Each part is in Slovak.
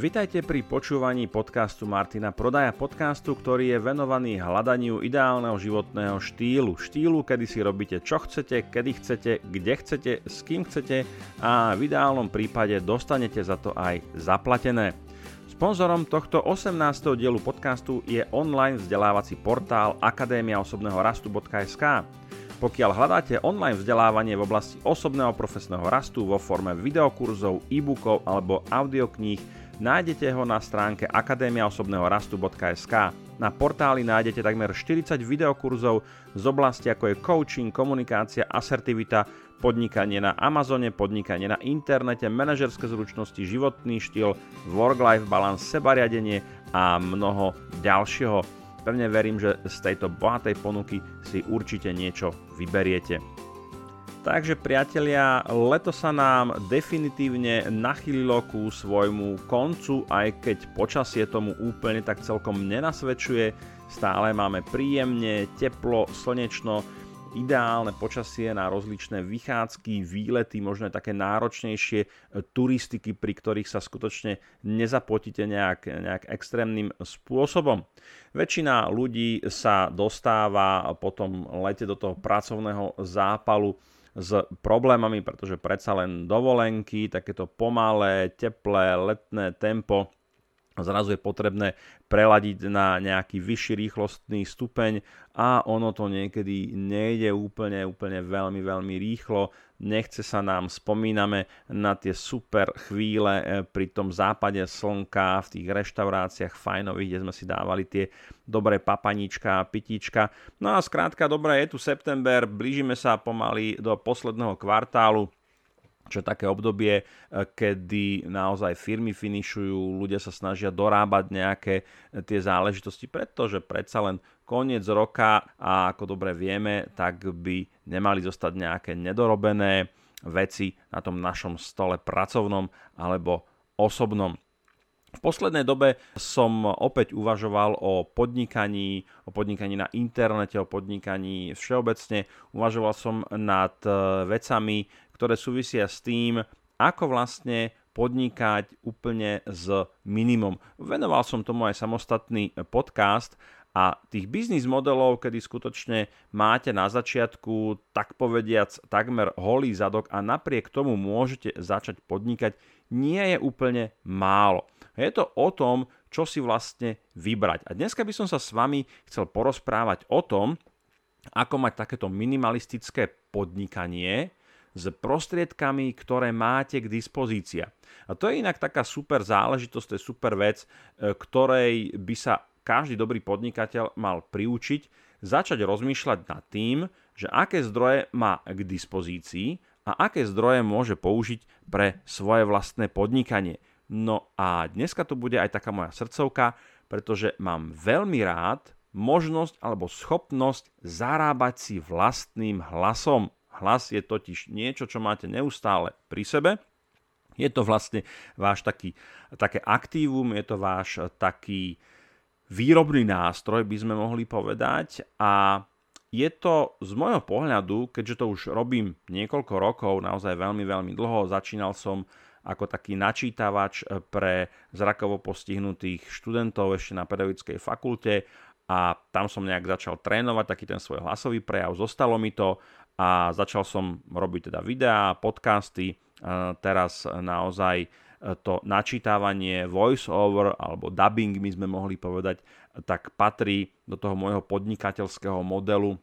Vitajte pri počúvaní podcastu Martina Prodaja, podcastu, ktorý je venovaný hľadaniu ideálneho životného štýlu. Štýlu, kedy si robíte čo chcete, kedy chcete, kde chcete, s kým chcete a v ideálnom prípade dostanete za to aj zaplatené. Sponzorom tohto 18. dielu podcastu je online vzdelávací portál Akadémia osobného rastu.sk. Pokiaľ hľadáte online vzdelávanie v oblasti osobného profesného rastu vo forme videokurzov, e-bookov alebo audiokníh, Nájdete ho na stránke akadémiaosobnehorastu.sk. Na portáli nájdete takmer 40 videokurzov z oblasti ako je coaching, komunikácia, asertivita, podnikanie na Amazone, podnikanie na internete, manažerské zručnosti, životný štýl, work-life balance, sebariadenie a mnoho ďalšieho. Pevne verím, že z tejto bohatej ponuky si určite niečo vyberiete. Takže priatelia, leto sa nám definitívne nachylilo ku svojmu koncu, aj keď počasie tomu úplne tak celkom nenasvedčuje. Stále máme príjemne, teplo, slnečno, ideálne počasie na rozličné vychádzky, výlety, možno také náročnejšie turistiky, pri ktorých sa skutočne nezapotíte nejak, nejak extrémnym spôsobom. Väčšina ľudí sa dostáva potom lete do toho pracovného zápalu s problémami, pretože predsa len dovolenky, takéto pomalé, teplé, letné tempo zrazu je potrebné preladiť na nejaký vyšší rýchlostný stupeň a ono to niekedy nejde úplne, úplne veľmi, veľmi rýchlo. Nechce sa nám, spomíname na tie super chvíle eh, pri tom západe slnka v tých reštauráciách fajnových, kde sme si dávali tie dobré papanička a pitíčka. No a skrátka, dobre, je tu september, blížime sa pomaly do posledného kvartálu čo je také obdobie, e, kedy naozaj firmy finišujú, ľudia sa snažia dorábať nejaké e, tie záležitosti, pretože predsa len koniec roka a ako dobre vieme, tak by nemali zostať nejaké nedorobené veci na tom našom stole pracovnom alebo osobnom. V poslednej dobe som opäť uvažoval o podnikaní, o podnikaní na internete, o podnikaní všeobecne. Uvažoval som nad e, vecami, ktoré súvisia s tým, ako vlastne podnikať úplne s minimum. Venoval som tomu aj samostatný podcast a tých biznis modelov, kedy skutočne máte na začiatku, tak povediac, takmer holý zadok a napriek tomu môžete začať podnikať, nie je úplne málo. Je to o tom, čo si vlastne vybrať. A dneska by som sa s vami chcel porozprávať o tom, ako mať takéto minimalistické podnikanie, s prostriedkami, ktoré máte k dispozícii. A to je inak taká super záležitosť, to je super vec, e, ktorej by sa každý dobrý podnikateľ mal priučiť, začať rozmýšľať nad tým, že aké zdroje má k dispozícii a aké zdroje môže použiť pre svoje vlastné podnikanie. No a dneska to bude aj taká moja srdcovka, pretože mám veľmi rád možnosť alebo schopnosť zarábať si vlastným hlasom. Hlas je totiž niečo, čo máte neustále pri sebe. Je to vlastne váš taký, také aktívum, je to váš taký výrobný nástroj, by sme mohli povedať. A je to z môjho pohľadu, keďže to už robím niekoľko rokov, naozaj veľmi, veľmi dlho, začínal som ako taký načítavač pre zrakovo postihnutých študentov ešte na pedagogickej fakulte a tam som nejak začal trénovať taký ten svoj hlasový prejav, zostalo mi to a začal som robiť teda videá, podcasty, teraz naozaj e, to načítavanie voice-over alebo dubbing, my sme mohli povedať, tak patrí do toho môjho podnikateľského modelu e,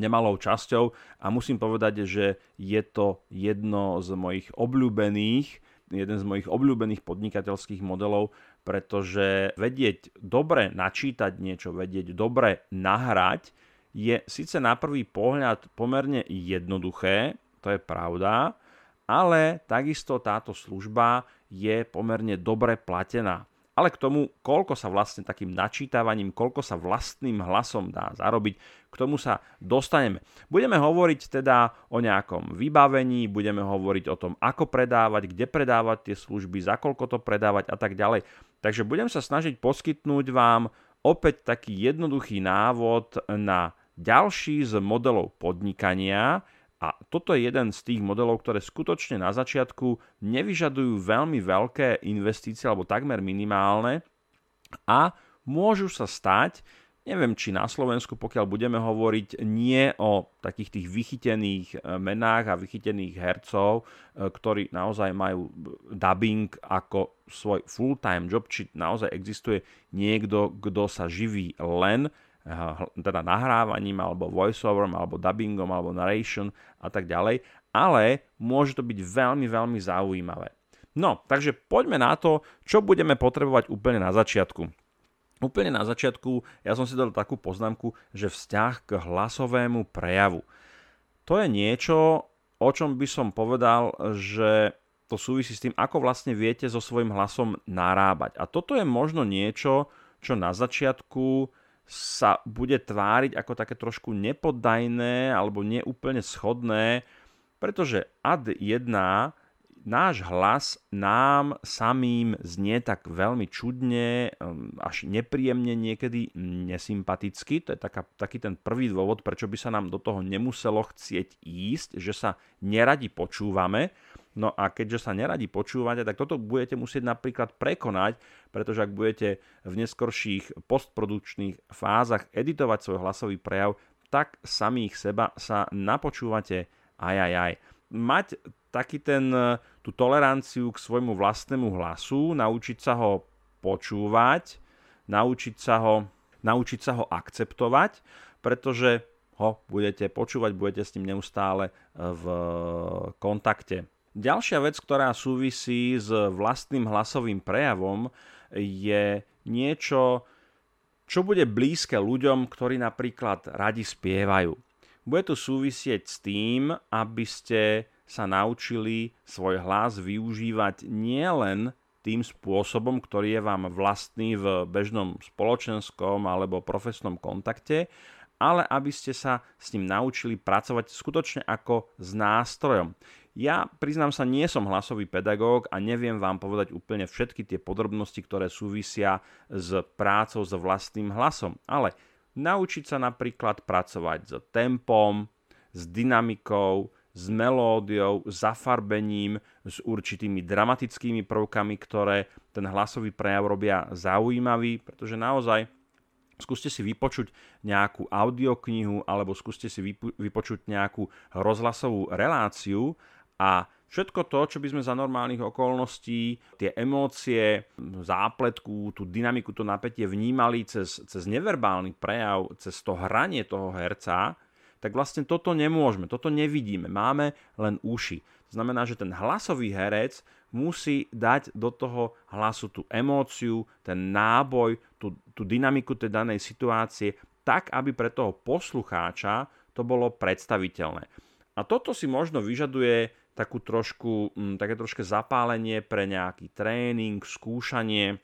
nemalou časťou. A musím povedať, že je to jedno z mojich obľúbených, jeden z mojich obľúbených podnikateľských modelov, pretože vedieť dobre načítať niečo, vedieť dobre nahrať, je síce na prvý pohľad pomerne jednoduché, to je pravda, ale takisto táto služba je pomerne dobre platená. Ale k tomu, koľko sa vlastne takým načítavaním, koľko sa vlastným hlasom dá zarobiť, k tomu sa dostaneme. Budeme hovoriť teda o nejakom vybavení, budeme hovoriť o tom, ako predávať, kde predávať tie služby, za koľko to predávať a tak ďalej. Takže budem sa snažiť poskytnúť vám opäť taký jednoduchý návod na ďalší z modelov podnikania A toto je jeden z tých modelov, ktoré skutočne na začiatku nevyžadujú veľmi veľké investície alebo takmer minimálne a môžu sa stať, Neviem, či na Slovensku, pokiaľ budeme hovoriť nie o takých tých vychytených e, menách a vychytených hercov, e, ktorí naozaj majú dubbing ako svoj full-time job, či naozaj existuje niekto, kto sa živí len teda nahrávaním, alebo voiceoverom, alebo dubbingom, alebo narration a tak ďalej, ale môže to byť veľmi, veľmi zaujímavé. No, takže poďme na to, čo budeme potrebovať úplne na začiatku. Úplne na začiatku ja som si dal takú poznámku, že vzťah k hlasovému prejavu. To je niečo, o čom by som povedal, že to súvisí s tým, ako vlastne viete so svojím hlasom narábať. A toto je možno niečo, čo na začiatku sa bude tváriť ako také trošku nepoddajné alebo neúplne schodné, pretože ad 1 náš hlas nám samým znie tak veľmi čudne, až nepríjemne niekedy nesympaticky. To je taká, taký ten prvý dôvod, prečo by sa nám do toho nemuselo chcieť ísť, že sa neradi počúvame. No a keďže sa neradi počúvate, tak toto budete musieť napríklad prekonať, pretože ak budete v neskorších postprodukčných fázach editovať svoj hlasový prejav, tak samých seba sa napočúvate aj aj aj. Mať taký ten, e, tú toleranciu k svojmu vlastnému hlasu, naučiť sa ho počúvať, naučiť sa ho, naučiť sa ho akceptovať, pretože ho budete počúvať, budete s ním neustále e, v kontakte. Ďalšia vec, ktorá súvisí s vlastným hlasovým prejavom, je niečo, čo bude blízke ľuďom, ktorí napríklad radi spievajú. Bude to súvisieť s tým, aby ste sa naučili svoj hlas využívať nielen tým spôsobom, ktorý je vám vlastný v bežnom spoločenskom alebo profesnom kontakte, ale aby ste sa s ním naučili pracovať skutočne ako s nástrojom. Ja priznám sa, nie som hlasový pedagóg a neviem vám povedať úplne všetky tie podrobnosti, ktoré súvisia s prácou s vlastným hlasom, ale naučiť sa napríklad pracovať s tempom, s dynamikou, s melódiou, zafarbením, s určitými dramatickými prvkami, ktoré ten hlasový prejav robia zaujímavý, pretože naozaj skúste si vypočuť nejakú audioknihu alebo skúste si vypočuť nejakú rozhlasovú reláciu a všetko to, čo by sme za normálnych okolností, tie emócie, zápletku, tú dynamiku, to napätie vnímali cez, cez neverbálny prejav, cez to hranie toho herca, tak vlastne toto nemôžeme, toto nevidíme, máme len uši. To znamená, že ten hlasový herec musí dať do toho hlasu tú emóciu, ten náboj, tú, tú dynamiku tej danej situácie, tak, aby pre toho poslucháča to bolo predstaviteľné. A toto si možno vyžaduje takú trošku, mm, také troške zapálenie pre nejaký tréning, skúšanie,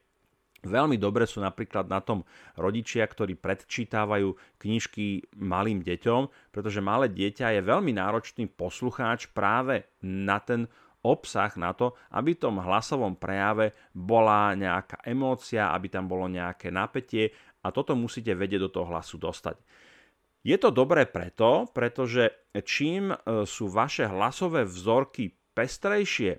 Veľmi dobre sú napríklad na tom rodičia, ktorí predčítavajú knižky malým deťom, pretože malé dieťa je veľmi náročný poslucháč práve na ten obsah, na to, aby v tom hlasovom prejave bola nejaká emócia, aby tam bolo nejaké napätie a toto musíte vedieť do toho hlasu dostať. Je to dobré preto, pretože čím e, sú vaše hlasové vzorky pestrejšie,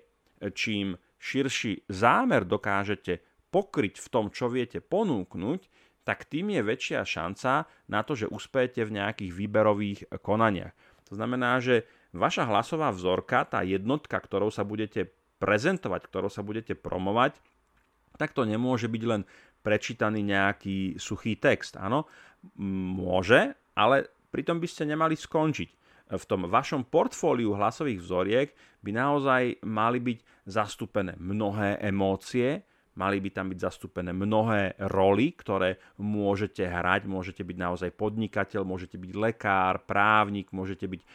čím širší zámer dokážete pokryť v tom, čo viete ponúknuť, tak tým je väčšia šanca na to, že uspejete v nejakých výberových konaniach. To znamená, že vaša hlasová vzorka, tá jednotka, ktorou sa budete prezentovať, ktorou sa budete promovať, tak to nemôže byť len prečítaný nejaký suchý text. Áno, môže, ale pritom by ste nemali skončiť. V tom vašom portfóliu hlasových vzoriek by naozaj mali byť zastúpené mnohé emócie, Mali by tam byť zastúpené mnohé roly, ktoré môžete hrať. Môžete byť naozaj podnikateľ, môžete byť lekár, právnik, môžete byť e,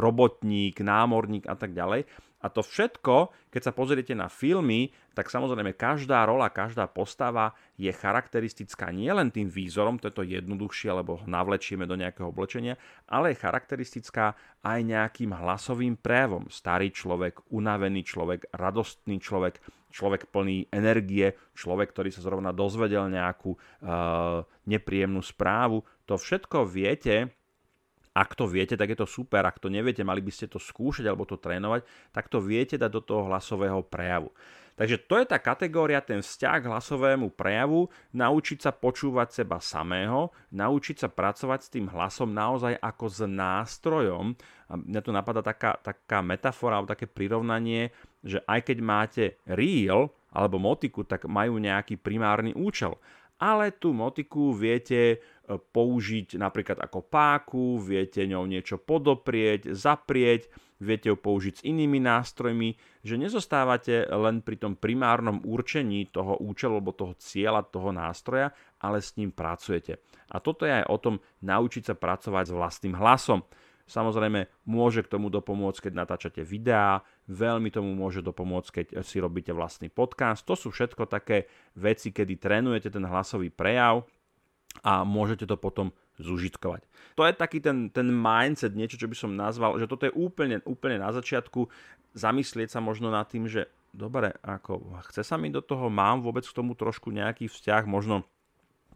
robotník, námorník a tak ďalej. A to všetko, keď sa pozriete na filmy, tak samozrejme každá rola, každá postava je charakteristická nielen tým výzorom, to je to jednoduchšie, lebo navlečieme do nejakého oblečenia, ale je charakteristická aj nejakým hlasovým prejavom. Starý človek, unavený človek, radostný človek, človek plný energie, človek, ktorý sa zrovna dozvedel nejakú uh, nepríjemnú správu. To všetko viete Ak to viete, tak je to super. Ak to neviete, mali by ste to skúšať alebo to trénovať, tak to viete dať do toho hlasového prejavu. Takže to je tá kategória, ten vzťah k hlasovému prejavu, naučiť sa počúvať seba samého, naučiť sa pracovať s tým hlasom naozaj ako s nástrojom. A mňa tu napadá taká, taká metafora alebo také prirovnanie, že aj keď máte reel alebo motiku, tak majú nejaký primárny účel ale tú motiku viete použiť napríklad ako páku, viete ňou niečo podoprieť, zaprieť, viete ju použiť s inými nástrojmi, že nezostávate len pri tom primárnom určení toho účelu alebo toho cieľa toho nástroja, ale s ním pracujete. A toto je aj o tom naučiť sa pracovať s vlastným hlasom. Samozrejme, môže k tomu dopomôcť, keď natáčate videá, veľmi tomu môže dopomôcť, keď si robíte vlastný podcast. To sú všetko také veci, kedy trénujete ten hlasový prejav a môžete to potom zužitkovať. To je taký ten, ten mindset, niečo, čo by som nazval, že toto je úplne, úplne na začiatku zamyslieť sa možno nad tým, že dobre, ako chce sa mi do toho, mám vôbec k tomu trošku nejaký vzťah, možno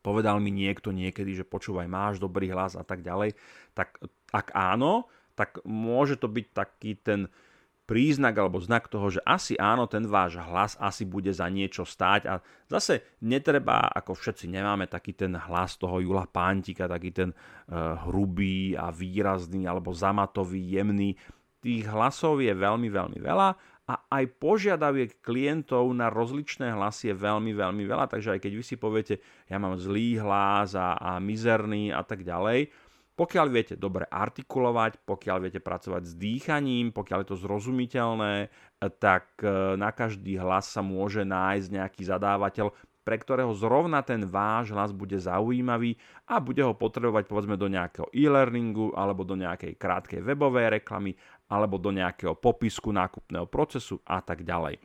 povedal mi niekto niekedy, že počúvaj, máš dobrý hlas a tak ďalej, tak ak áno, tak môže to byť taký ten príznak alebo znak toho, že asi áno, ten váš hlas asi bude za niečo stáť a zase netreba, ako všetci nemáme taký ten hlas toho Jula Pántika, taký ten uh, hrubý a výrazný alebo zamatový, jemný. Tých hlasov je veľmi, veľmi veľa a aj požiadaviek klientov na rozličné hlasy je veľmi, veľmi veľa, takže aj keď vy si poviete, ja mám zlý hlas a, a mizerný a tak ďalej, pokiaľ viete dobre artikulovať, pokiaľ viete pracovať s dýchaním, pokiaľ je to zrozumiteľné, tak e, na každý hlas sa môže nájsť nejaký zadávateľ, pre ktorého zrovna ten váš hlas bude zaujímavý a bude ho potrebovať povedzme do nejakého e-learningu alebo do nejakej krátkej webovej reklamy alebo do nejakého popisku nákupného procesu a tak ďalej.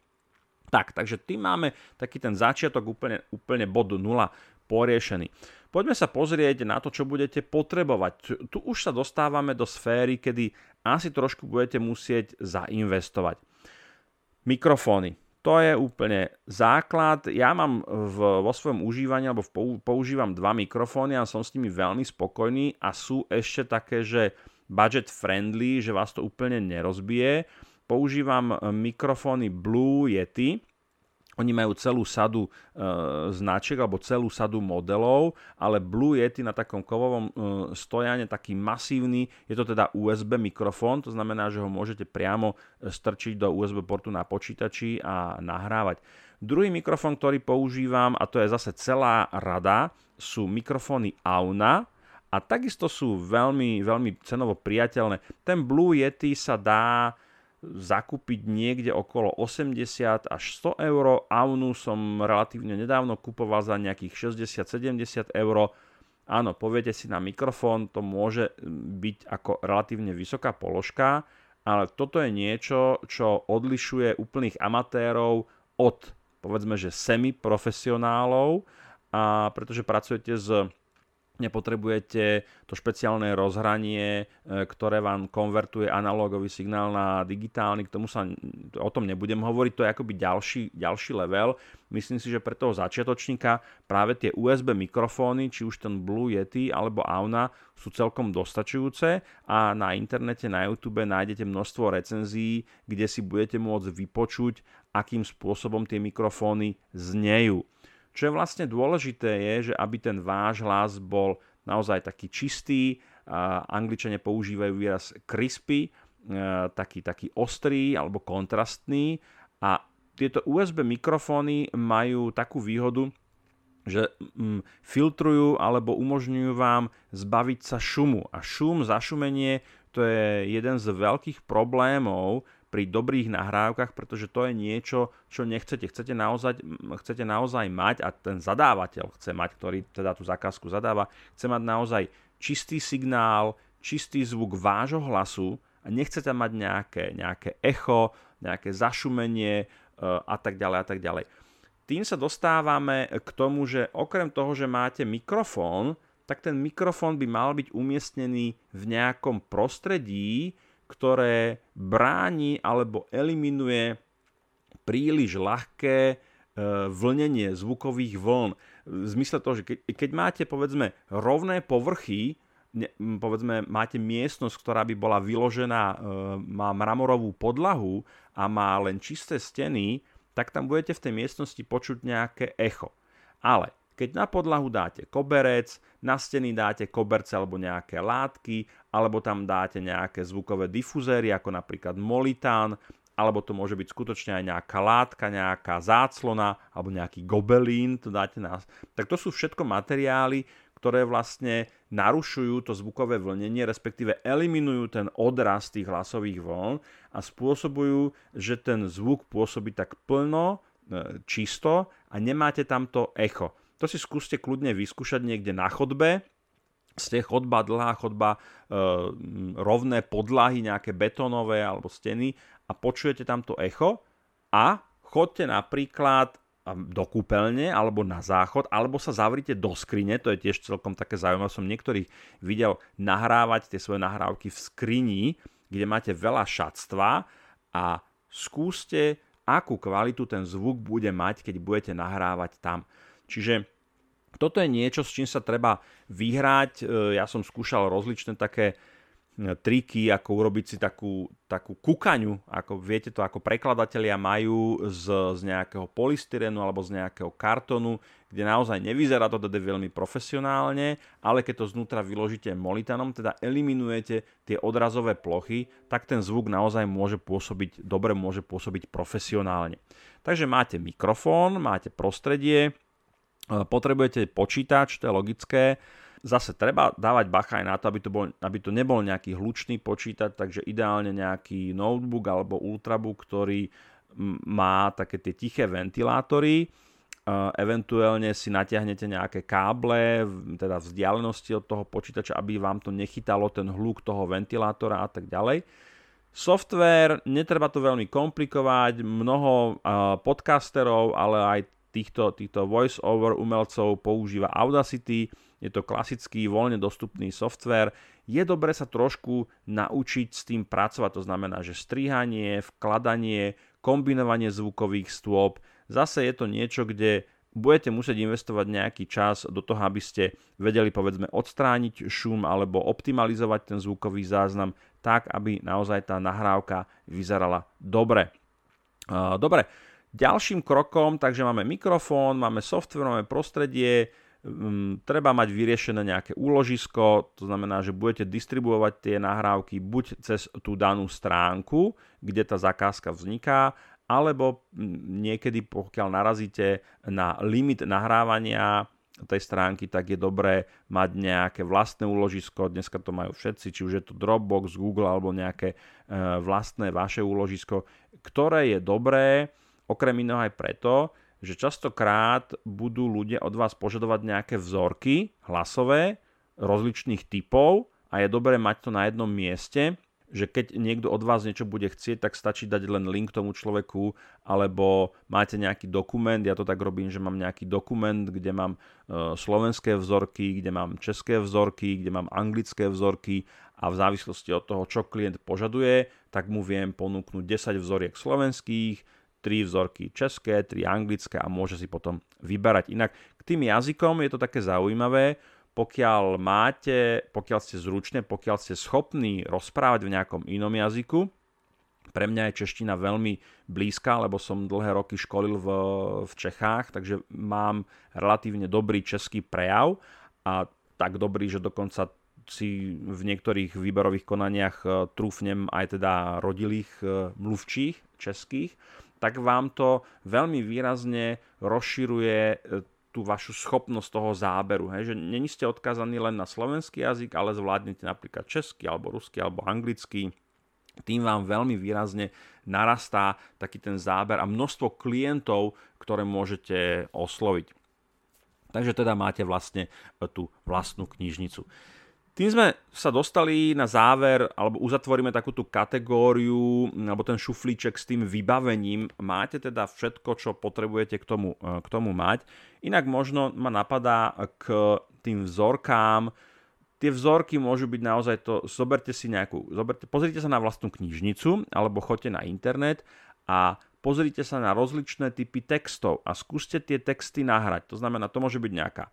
Tak, takže tým máme taký ten začiatok úplne, úplne bod 0 poriešený. Poďme sa pozrieť na to, čo budete potrebovať. Tu už sa dostávame do sféry, kedy asi trošku budete musieť zainvestovať. Mikrofóny. To je úplne základ. Ja mám v, vo svojom užívaní, alebo v, používam dva mikrofóny a som s nimi veľmi spokojný a sú ešte také, že budget friendly, že vás to úplne nerozbije. Používam mikrofóny Blue Yeti, oni majú celú sadu e, značiek alebo celú sadu modelov, ale Blue Yeti na takom kovovom e, stojane, taký masívny, je to teda USB mikrofón, to znamená, že ho môžete priamo e, strčiť do USB portu na počítači a nahrávať. Druhý mikrofón, ktorý používam, a to je zase celá rada, sú mikrofóny Auna, a takisto sú veľmi, veľmi cenovo priateľné. Ten Blue Yeti sa dá zakúpiť niekde okolo 80 až 100 eur. Aunu som relatívne nedávno kupoval za nejakých 60-70 eur. Áno, poviete si na mikrofón, to môže byť ako relatívne vysoká položka, ale toto je niečo, čo odlišuje úplných amatérov od povedzme, že semi-profesionálov, a pretože pracujete s nepotrebujete to špeciálne rozhranie, e, ktoré vám konvertuje analógový signál na digitálny, k tomu sa o tom nebudem hovoriť, to je akoby ďalší, ďalší level. Myslím si, že pre toho začiatočníka práve tie USB mikrofóny, či už ten Blue Yeti alebo Auna sú celkom dostačujúce a na internete, na YouTube nájdete množstvo recenzií, kde si budete môcť vypočuť, akým spôsobom tie mikrofóny znejú. Čo je vlastne dôležité je, že aby ten váš hlas bol naozaj taký čistý, angličania používajú výraz crispy, e, taký, taký ostrý alebo kontrastný a tieto USB mikrofóny majú takú výhodu, že mm, filtrujú alebo umožňujú vám zbaviť sa šumu. A šum, zašumenie, to je jeden z veľkých problémov pri dobrých nahrávkach, pretože to je niečo, čo nechcete. Chcete naozaj, chcete naozaj mať a ten zadávateľ chce mať, ktorý teda tú zakázku zadáva, chce mať naozaj čistý signál, čistý zvuk vášho hlasu a nechcete mať nejaké, nejaké echo, nejaké zašumenie e, a tak ďalej a tak ďalej. Tým sa dostávame k tomu, že okrem toho, že máte mikrofón, tak ten mikrofón by mal byť umiestnený v nejakom prostredí, ktoré bráni alebo eliminuje príliš ľahké e, vlnenie zvukových vln. V zmysle toho, že keď, máte povedzme rovné povrchy povedzme, máte miestnosť, ktorá by bola vyložená, e, má mramorovú podlahu a má len čisté steny, tak tam budete v tej miestnosti počuť nejaké echo. Ale keď na podlahu dáte koberec, na steny dáte koberce alebo nejaké látky, alebo tam dáte nejaké zvukové difuzéry, ako napríklad molitán, alebo to môže byť skutočne aj nejaká látka, nejaká záclona, alebo nejaký gobelín, to dáte na... Tak to sú všetko materiály, ktoré vlastne narušujú to zvukové vlnenie, respektíve eliminujú ten odraz tých hlasových vln a spôsobujú, že ten zvuk pôsobí tak plno, e, čisto a nemáte tam to echo. To si skúste kľudne vyskúšať niekde na chodbe, ste chodba, dlhá chodba, e, rovné podlahy, nejaké betónové alebo steny a počujete tam to echo a chodte napríklad do kúpeľne alebo na záchod, alebo sa zavrite do skrine, to je tiež celkom také zaujímavé. Som niektorých videl nahrávať tie svoje nahrávky v skrini, kde máte veľa šatstva a skúste, akú kvalitu ten zvuk bude mať, keď budete nahrávať tam. Čiže toto je niečo, s čím sa treba vyhrať. E, ja som skúšal rozličné také e, triky, ako urobiť si takú, takú kukaňu, ako viete to, ako prekladatelia majú z, z nejakého polystyrenu alebo z nejakého kartonu, kde naozaj nevyzerá to teda veľmi profesionálne, ale keď to znútra vyložíte molitanom, teda eliminujete tie odrazové plochy, tak ten zvuk naozaj môže pôsobiť dobre, môže pôsobiť profesionálne. Takže máte mikrofón, máte prostredie, potrebujete počítač, to je logické. Zase treba dávať bacha aj na to, aby to, bol, aby to nebol nejaký hlučný počítač, takže ideálne nejaký notebook alebo ultrabook, ktorý má také tie tiché ventilátory. Eventuálne si natiahnete nejaké káble, teda vzdialenosti od toho počítača, aby vám to nechytalo ten hluk toho ventilátora a tak ďalej. Software, netreba to veľmi komplikovať, mnoho podcasterov, ale aj týchto, týchto voice-over umelcov používa Audacity, je to klasický voľne dostupný software. Je dobre sa trošku naučiť s tým pracovať, to znamená, že strihanie, vkladanie, kombinovanie zvukových stôp. Zase je to niečo, kde budete musieť investovať nejaký čas do toho, aby ste vedeli povedzme odstrániť šum alebo optimalizovať ten zvukový záznam tak, aby naozaj tá nahrávka vyzerala dobre. Dobre, Ďalším krokom, takže máme mikrofón, máme software, máme prostredie, um, treba mať vyriešené nejaké úložisko, to znamená, že budete distribuovať tie nahrávky buď cez tú danú stránku, kde tá zakázka vzniká, alebo niekedy, pokiaľ narazíte na limit nahrávania tej stránky, tak je dobré mať nejaké vlastné úložisko. Dneska to majú všetci, či už je to Dropbox, Google alebo nejaké e, vlastné vaše úložisko, ktoré je dobré Okrem iného aj preto, že častokrát budú ľudia od vás požadovať nejaké vzorky hlasové rozličných typov a je dobré mať to na jednom mieste, že keď niekto od vás niečo bude chcieť, tak stačí dať len link tomu človeku, alebo máte nejaký dokument, ja to tak robím, že mám nejaký dokument, kde mám e, slovenské vzorky, kde mám české vzorky, kde mám anglické vzorky a v závislosti od toho, čo klient požaduje, tak mu viem ponúknuť 10 vzoriek slovenských, tri vzorky české, tri anglické a môže si potom vyberať. Inak k tým jazykom je to také zaujímavé, pokiaľ máte, pokiaľ ste zručné, pokiaľ ste schopní rozprávať v nejakom inom jazyku, pre mňa je čeština veľmi blízka, lebo som dlhé roky školil v, v Čechách, takže mám relatívne dobrý český prejav a tak dobrý, že dokonca si v niektorých výberových konaniach eh, trúfnem aj teda rodilých eh, mluvčích českých tak vám to veľmi výrazne rozširuje e, tú vašu schopnosť toho záberu. Hej? Že není ste odkazaní len na slovenský jazyk, ale zvládnete napríklad český, alebo ruský, alebo anglický. Tým vám veľmi výrazne narastá taký ten záber a množstvo klientov, ktoré môžete osloviť. Takže teda máte vlastne tú vlastnú knižnicu. Tým sme sa dostali na záver, alebo uzatvoríme takú tú kategóriu, alebo ten šuflíček s tým vybavením. Máte teda všetko, čo potrebujete k tomu, e, k tomu mať. Inak možno ma napadá k tým vzorkám. Tie vzorky môžu byť naozaj to, zoberte si nejakú, zoberte, pozrite sa na vlastnú knižnicu, alebo choďte na internet a pozrite sa na rozličné typy textov a skúste tie texty nahrať. To znamená, to môže byť nejaká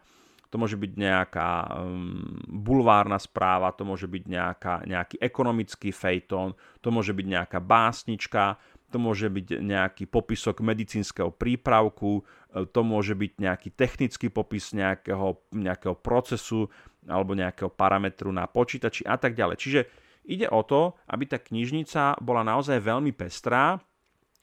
to môže byť nejaká um, bulvárna správa, to môže byť nejaká, nejaký ekonomický fejtón, to môže byť nejaká básnička, to môže byť nejaký popisok medicínskeho prípravku, e, to môže byť nejaký technický popis nejakého, nejakého procesu alebo nejakého parametru na počítači a tak ďalej. Čiže ide o to, aby tá knižnica bola naozaj veľmi pestrá,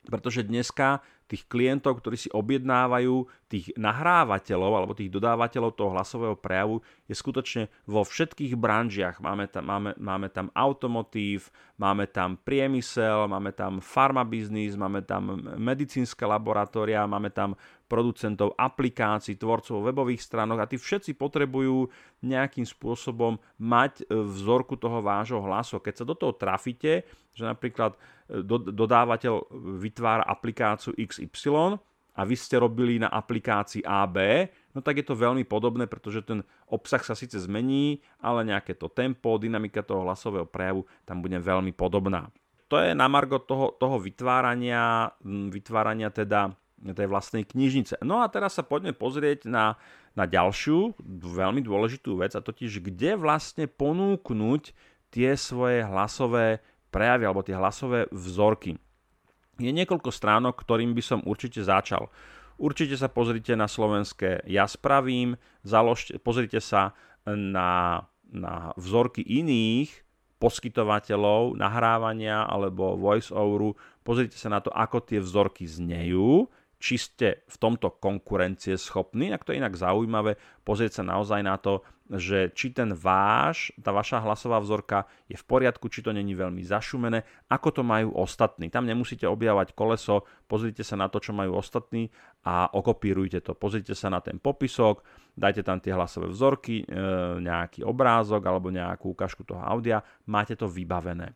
pretože dneska tých klientov, ktorí si objednávajú tých nahrávateľov alebo tých dodávateľov toho hlasového prejavu je skutočne vo všetkých branžiach. Máme tam, máme, máme tam automotív, máme tam priemysel, máme tam farmabiznis, máme tam medicínske laboratória, máme tam producentov aplikácií, tvorcov webových stránok a tí všetci potrebujú nejakým spôsobom mať e, vzorku toho vášho hlasu. Keď sa do toho trafíte, že napríklad e, dodávateľ vytvára aplikáciu XY a vy ste robili na aplikácii AB, no tak je to veľmi podobné, pretože ten obsah sa síce zmení, ale nejaké to tempo, dynamika toho hlasového prejavu tam bude veľmi podobná. To je na margo toho, toho vytvárania, vytvárania teda tej vlastnej knižnice. No a teraz sa poďme pozrieť na, na ďalšiu veľmi dôležitú vec a totiž kde vlastne ponúknuť tie svoje hlasové prejavy alebo tie hlasové vzorky. Je niekoľko stránok, ktorým by som určite začal. Určite sa pozrite na slovenské Ja spravím, založte, pozrite sa na, na vzorky iných poskytovateľov nahrávania alebo voice-overu, pozrite sa na to, ako tie vzorky znejú či ste v tomto konkurencie schopní. Ak to je inak zaujímavé, pozrieť sa naozaj na to, že či ten váš, tá vaša hlasová vzorka je v poriadku, či to není veľmi zašumené, ako to majú ostatní. Tam nemusíte objavať koleso, pozrite sa na to, čo majú ostatní a okopírujte to. Pozrite sa na ten popisok, dajte tam tie hlasové vzorky, e, nejaký obrázok alebo nejakú ukážku toho audia, máte to vybavené.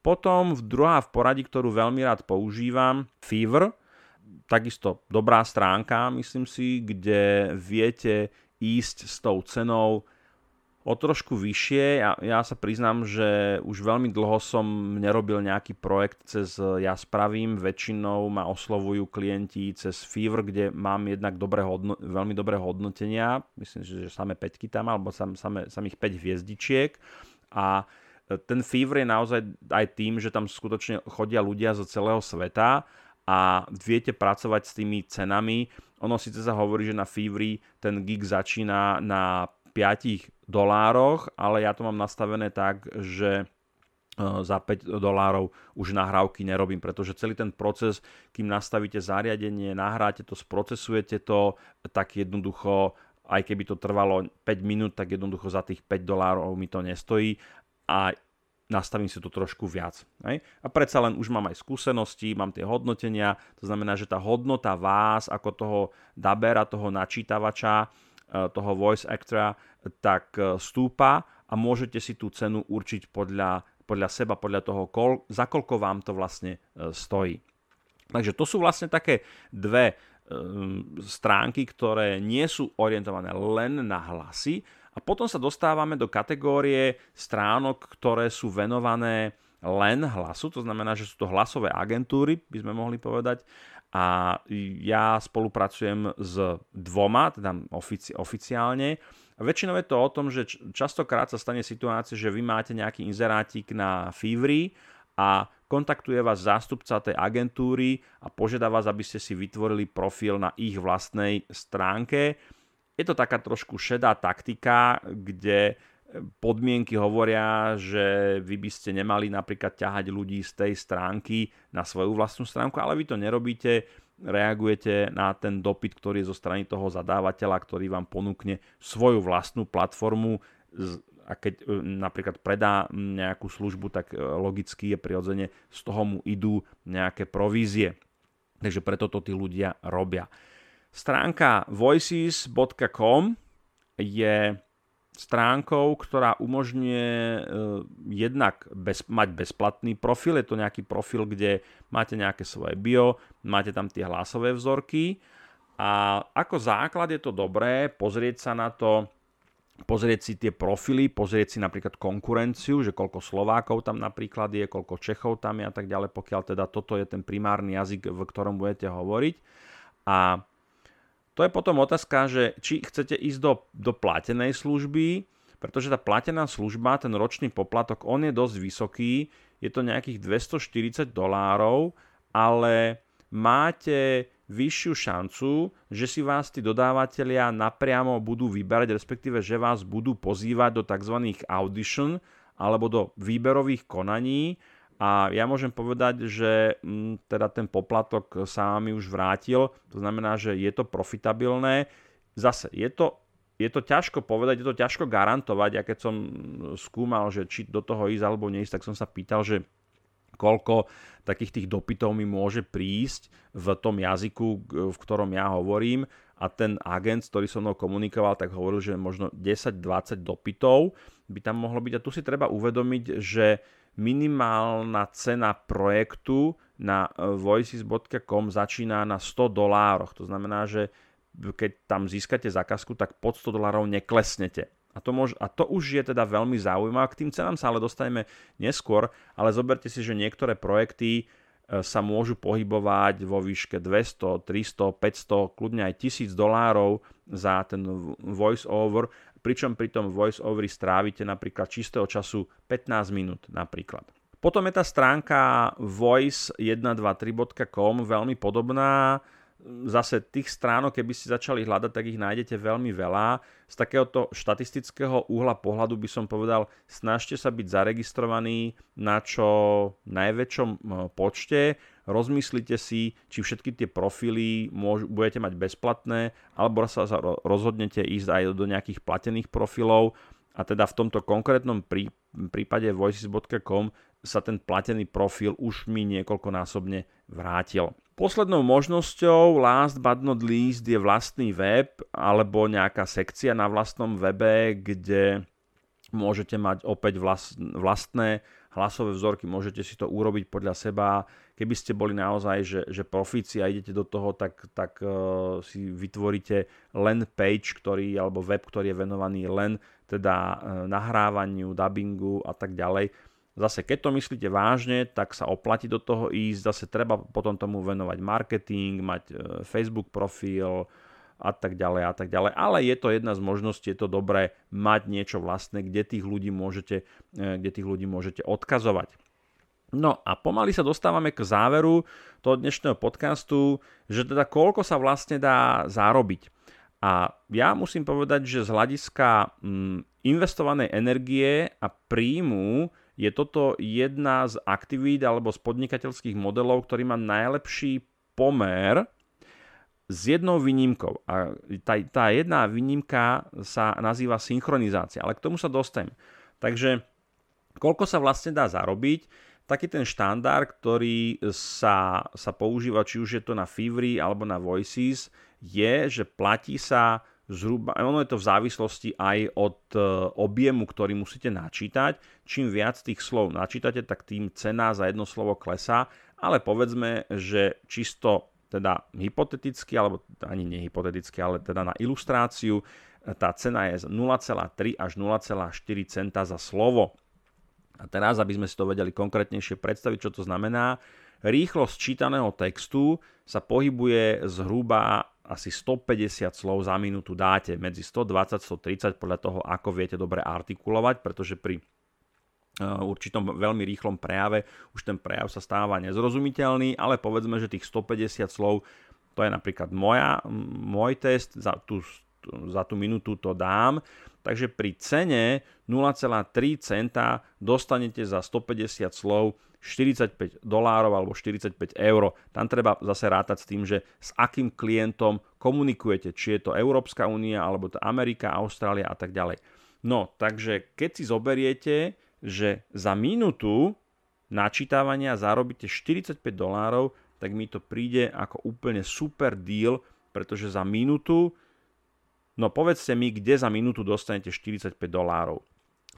Potom druhá v poradí, ktorú veľmi rád používam, Fever, takisto dobrá stránka, myslím si, kde viete ísť s tou cenou o trošku vyššie. Ja, ja sa priznám, že už veľmi dlho som nerobil nejaký projekt cez Ja spravím. Väčšinou ma oslovujú klienti cez Fever, kde mám jednak dobré hodno, veľmi dobré hodnotenia. Myslím, že samé 5 tam, alebo sam, samé, samých 5 hviezdičiek. A ten Fever je naozaj aj tým, že tam skutočne chodia ľudia zo celého sveta a viete pracovať s tými cenami. Ono síce sa hovorí, že na Fivri ten gig začína na 5 dolároch, ale ja to mám nastavené tak, že e, za 5 dolárov už nahrávky nerobím, pretože celý ten proces, kým nastavíte zariadenie, nahráte to, sprocesujete to, tak jednoducho, aj keby to trvalo 5 minút, tak jednoducho za tých 5 dolárov mi to nestojí a nastavím si to trošku viac. Hej? A predsa len už mám aj skúsenosti, mám tie hodnotenia, to znamená, že tá hodnota vás ako toho dabera, toho načítavača, e, toho voice actora, tak e, stúpa a môžete si tú cenu určiť podľa, podľa seba, podľa toho, kol, za koľko vám to vlastne e, stojí. Takže to sú vlastne také dve stránky, ktoré nie sú orientované len na hlasy, a potom sa dostávame do kategórie stránok, ktoré sú venované len hlasu, to znamená, že sú to hlasové agentúry, by sme mohli povedať. A ja spolupracujem s dvoma, teda ofici- oficiálne. A väčšinou je to o tom, že častokrát sa stane situácia, že vy máte nejaký inzerátik na Fivri a kontaktuje vás zástupca tej agentúry a požiada vás, aby ste si vytvorili profil na ich vlastnej stránke je to taká trošku šedá taktika, kde podmienky hovoria, že vy by ste nemali napríklad ťahať ľudí z tej stránky na svoju vlastnú stránku, ale vy to nerobíte, reagujete na ten dopyt, ktorý je zo strany toho zadávateľa, ktorý vám ponúkne svoju vlastnú platformu a keď e, napríklad predá nejakú službu, tak e, logicky je prirodzene z toho mu idú nejaké provízie. Takže preto to tí ľudia robia. Stránka voices.com je stránkou, ktorá umožňuje uh, jednak bez, mať bezplatný profil. Je to nejaký profil, kde máte nejaké svoje bio, máte tam tie hlasové vzorky a ako základ je to dobré pozrieť sa na to, pozrieť si tie profily, pozrieť si napríklad konkurenciu, že koľko Slovákov tam napríklad je, koľko Čechov tam je a tak ďalej, pokiaľ teda toto je ten primárny jazyk, v ktorom budete hovoriť. A To je potom otázka, že či chcete ísť do, do platenej služby, pretože tá platená služba, ten ročný poplatok, on je dosť vysoký, je to nejakých 240 dolárov, ale máte vyššiu šancu, že si vás tí dodávateľia napriamo budú vyberať, respektíve že vás budú pozývať do tzv. audition alebo do výberových konaní a ja môžem povedať, že mm, teda ten poplatok sa mi už vrátil, to znamená, že je to profitabilné. Zase, je to, je to ťažko povedať, je to ťažko garantovať. Ja keď som skúmal, že či do toho ísť alebo neísť, tak som sa pýtal, že koľko takých tých dopytov mi môže prísť v tom jazyku, v ktorom ja hovorím a ten agent, ktorý so mnou komunikoval, tak hovoril, že možno 10-20 dopytov by tam mohlo byť a tu si treba uvedomiť, že minimálna cena projektu na voices.com začína na 100 dolároch. To znamená, že keď tam získate zákazku, tak pod 100 dolárov neklesnete. A to, môž, a to už je teda veľmi zaujímavé. K tým cenám sa ale dostaneme neskôr, ale zoberte si, že niektoré projekty e, sa môžu pohybovať vo výške 200, 300, 500, kľudne aj 1000 dolárov za ten voice over, pričom pri tom voice overi strávite napríklad čistého času 15 minút napríklad. Potom je tá stránka voice123.com veľmi podobná, zase tých stránok, keby ste začali hľadať, tak ich nájdete veľmi veľa. Z takéhoto štatistického uhla pohľadu by som povedal, snažte sa byť zaregistrovaní na čo najväčšom počte, rozmyslite si, či všetky tie profily môžu, budete mať bezplatné, alebo sa rozhodnete ísť aj do nejakých platených profilov a teda v tomto konkrétnom prí, prípade voices.com sa ten platený profil už mi niekoľkonásobne vrátil. Poslednou možnosťou, last but not least, je vlastný web alebo nejaká sekcia na vlastnom webe, kde môžete mať opäť vlastné hlasové vzorky, môžete si to urobiť podľa seba. Keby ste boli naozaj, že, že profíci a idete do toho, tak, tak uh, si vytvoríte len page, ktorý, alebo web, ktorý je venovaný len teda uh, nahrávaniu, dubbingu a tak ďalej Zase, keď to myslíte vážne, tak sa oplatí do toho ísť. Zase treba potom tomu venovať marketing, mať e, Facebook profil a tak ďalej a tak ďalej. Ale je to jedna z možností, je to dobré mať niečo vlastné, kde tých ľudí môžete, e, kde tých ľudí môžete odkazovať. No a pomaly sa dostávame k záveru toho dnešného podcastu, že teda koľko sa vlastne dá zarobiť. A ja musím povedať, že z hľadiska mm, investovanej energie a príjmu je toto jedna z aktivít alebo z podnikateľských modelov, ktorý má najlepší pomer s jednou výnimkou. A tá, tá jedna výnimka sa nazýva synchronizácia, ale k tomu sa dostanem. Takže koľko sa vlastne dá zarobiť? Taký ten štandard, ktorý sa, sa používa, či už je to na Fiverr alebo na Voices, je, že platí sa zhruba, ono je to v závislosti aj od e, objemu, ktorý musíte načítať. Čím viac tých slov načítate, tak tým cena za jedno slovo klesá, ale povedzme, že čisto teda hypoteticky, alebo ani nehypoteticky, ale teda na ilustráciu, tá cena je 0,3 až 0,4 centa za slovo. A teraz, aby sme si to vedeli konkrétnejšie predstaviť, čo to znamená, rýchlosť čítaného textu sa pohybuje zhruba asi 150 slov za minútu dáte medzi 120-130 podľa toho, ako viete dobre artikulovať, pretože pri e, určitom veľmi rýchlom prejave už ten prejav sa stáva nezrozumiteľný, ale povedzme, že tých 150 slov, to je napríklad moja, môj test, za tú, za tú minútu to dám, takže pri cene 0,3 centa dostanete za 150 slov 45 dolárov alebo 45 eur. Tam treba zase rátať s tým, že s akým klientom komunikujete, či je to Európska únia alebo to Amerika, Austrália a tak ďalej. No, takže keď si zoberiete, že za minútu načítavania zarobíte 45 dolárov, tak mi to príde ako úplne super deal, pretože za minútu, no povedzte mi, kde za minútu dostanete 45 dolárov.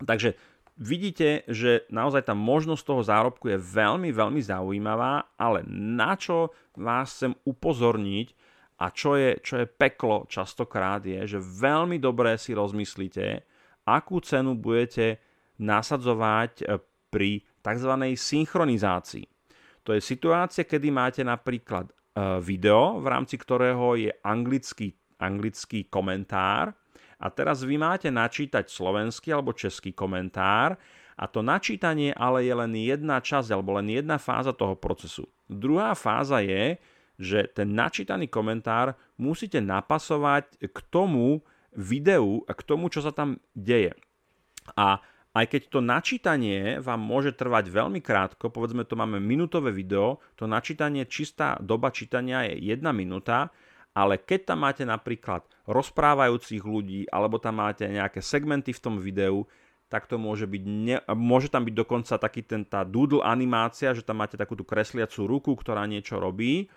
Takže vidíte, že naozaj tá možnosť toho zárobku je veľmi, veľmi zaujímavá, ale na čo vás chcem upozorniť a čo je, čo je peklo častokrát je, že veľmi dobre si rozmyslíte, akú cenu budete nasadzovať eh, pri tzv. synchronizácii. To je situácia, kedy máte napríklad eh, video, v rámci ktorého je anglický anglický komentár a teraz vy máte načítať slovenský alebo český komentár a to načítanie ale je len jedna časť alebo len jedna fáza toho procesu. Druhá fáza je, že ten načítaný komentár musíte napasovať k tomu videu a k tomu, čo sa tam deje. A aj keď to načítanie vám môže trvať veľmi krátko, povedzme to máme minútové video, to načítanie, čistá doba čítania je jedna minúta, ale keď tam máte napríklad rozprávajúcich ľudí alebo tam máte nejaké segmenty v tom videu, tak to môže byť, ne, môže tam byť dokonca taký ten, tá doodle animácia, že tam máte takú tú kresliacú ruku, ktorá niečo robí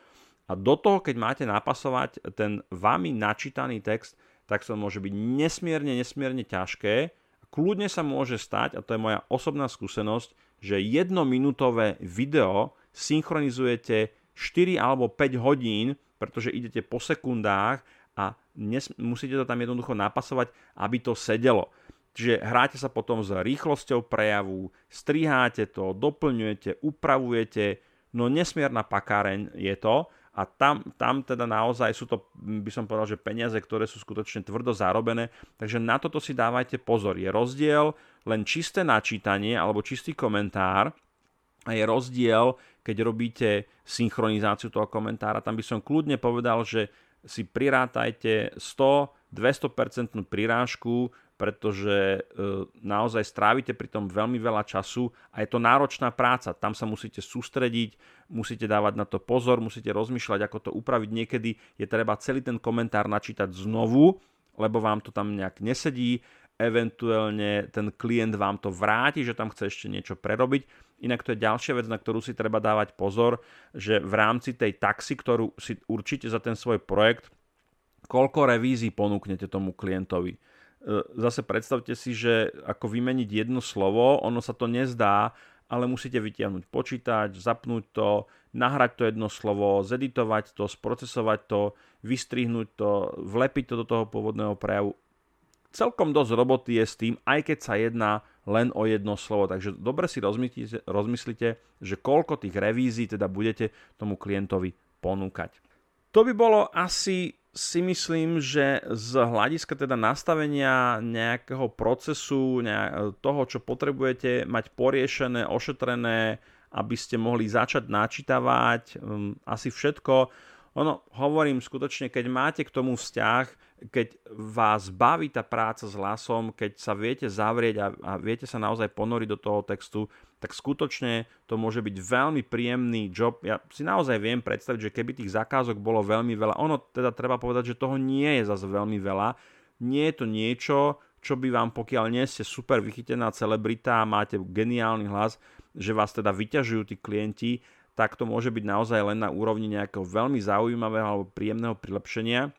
a do toho, keď máte napasovať ten vami načítaný text, tak to môže byť nesmierne, nesmierne ťažké. Kľudne sa môže stať, a to je moja osobná skúsenosť, že jednominútové video synchronizujete 4 alebo 5 hodín, pretože idete po sekundách a nes- musíte to tam jednoducho napasovať, aby to sedelo. Čiže hráte sa potom s rýchlosťou prejavu, striháte to, doplňujete, upravujete, no nesmierna pakáreň je to a tam, tam teda naozaj sú to, by som povedal, že peniaze, ktoré sú skutočne tvrdo zarobené, takže na toto si dávajte pozor. Je rozdiel len čisté načítanie alebo čistý komentár a je rozdiel, keď robíte synchronizáciu toho komentára. Tam by som kľudne povedal, že si prirátajte 100-200% prirážku pretože e, naozaj strávite pri tom veľmi veľa času a je to náročná práca. Tam sa musíte sústrediť, musíte dávať na to pozor, musíte rozmýšľať, ako to upraviť. Niekedy je treba celý ten komentár načítať znovu, lebo vám to tam nejak nesedí, eventuálne ten klient vám to vráti, že tam chce ešte niečo prerobiť. Inak to je ďalšia vec, na ktorú si treba dávať pozor, že v rámci tej taxi, ktorú si určite za ten svoj projekt, koľko revízií ponúknete tomu klientovi E, zase predstavte si, že ako vymeniť jedno slovo, ono sa to nezdá, ale musíte vytiahnuť počítač, zapnúť to, nahrať to jedno slovo, zeditovať to, sprocesovať to, vystrihnúť to, vlepiť to do toho pôvodného prejavu. Celkom dosť roboty je s tým, aj keď sa jedná len o jedno slovo. Takže dobre si rozmyslite, rozmyslite že koľko tých revízií teda budete tomu klientovi ponúkať. To by bolo asi si myslím, že z hľadiska teda nastavenia nejakého procesu, toho, čo potrebujete mať poriešené, ošetrené, aby ste mohli začať načítavať, um, asi všetko. Ono, hovorím skutočne, keď máte k tomu vzťah, keď vás baví tá práca s hlasom, keď sa viete zavrieť a, a viete sa naozaj ponoriť do toho textu, tak skutočne to môže byť veľmi príjemný job. Ja si naozaj viem predstaviť, že keby tých zakázok bolo veľmi veľa, ono teda treba povedať, že toho nie je zase veľmi veľa. Nie je to niečo, čo by vám, pokiaľ nie ste super vychytená celebrita a máte geniálny hlas, že vás teda vyťažujú tí klienti, tak to môže byť naozaj len na úrovni nejakého veľmi zaujímavého alebo príjemného prilepšenia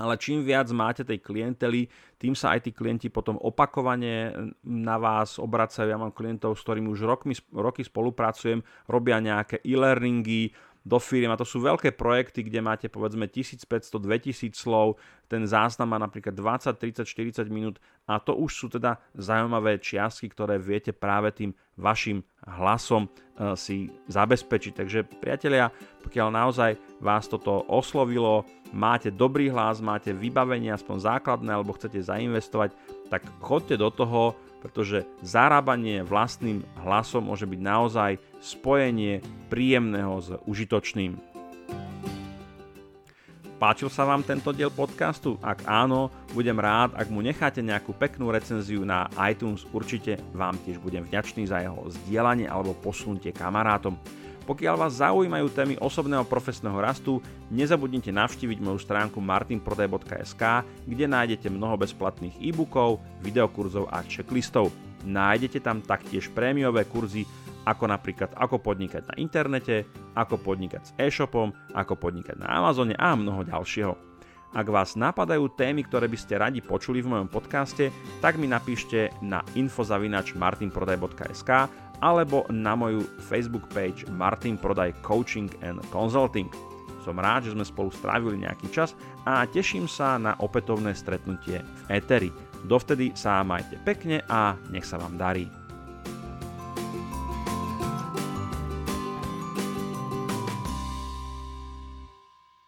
ale čím viac máte tej klientely, tým sa aj tí klienti potom opakovane na vás obracajú. Ja mám klientov, s ktorými už rokmi, roky spolupracujem, robia nejaké e-learningy, do firiem. A to sú veľké projekty, kde máte povedzme 1500-2000 slov, ten záznam má napríklad 20, 30, 40 minút. A to už sú teda zaujímavé čiastky, ktoré viete práve tým vašim hlasom uh, si zabezpečiť. Takže priatelia, pokiaľ naozaj vás toto oslovilo, máte dobrý hlas, máte vybavenie aspoň základné alebo chcete zainvestovať, tak chodte do toho, pretože zarábanie vlastným hlasom môže byť naozaj spojenie príjemného s užitočným. Páčil sa vám tento diel podcastu? Ak áno, budem rád, ak mu necháte nejakú peknú recenziu na iTunes, určite vám tiež budem vďačný za jeho zdieľanie alebo posunutie kamarátom. Pokiaľ vás zaujímajú témy osobného profesného rastu, nezabudnite navštíviť moju stránku martinprodaj.sk, kde nájdete mnoho bezplatných e-bookov, videokurzov a checklistov. Nájdete tam taktiež prémiové kurzy, ako napríklad ako podnikať na internete, ako podnikať s e-shopom, ako podnikať na Amazone a mnoho ďalšieho. Ak vás napadajú témy, ktoré by ste radi počuli v mojom podcaste, tak mi napíšte na infozavinač martinprodaj.sk alebo na moju Facebook page Martin Prodaj Coaching and Consulting. Som rád, že sme spolu strávili nejaký čas a teším sa na opätovné stretnutie v Eteri. Dovtedy sa majte pekne a nech sa vám darí.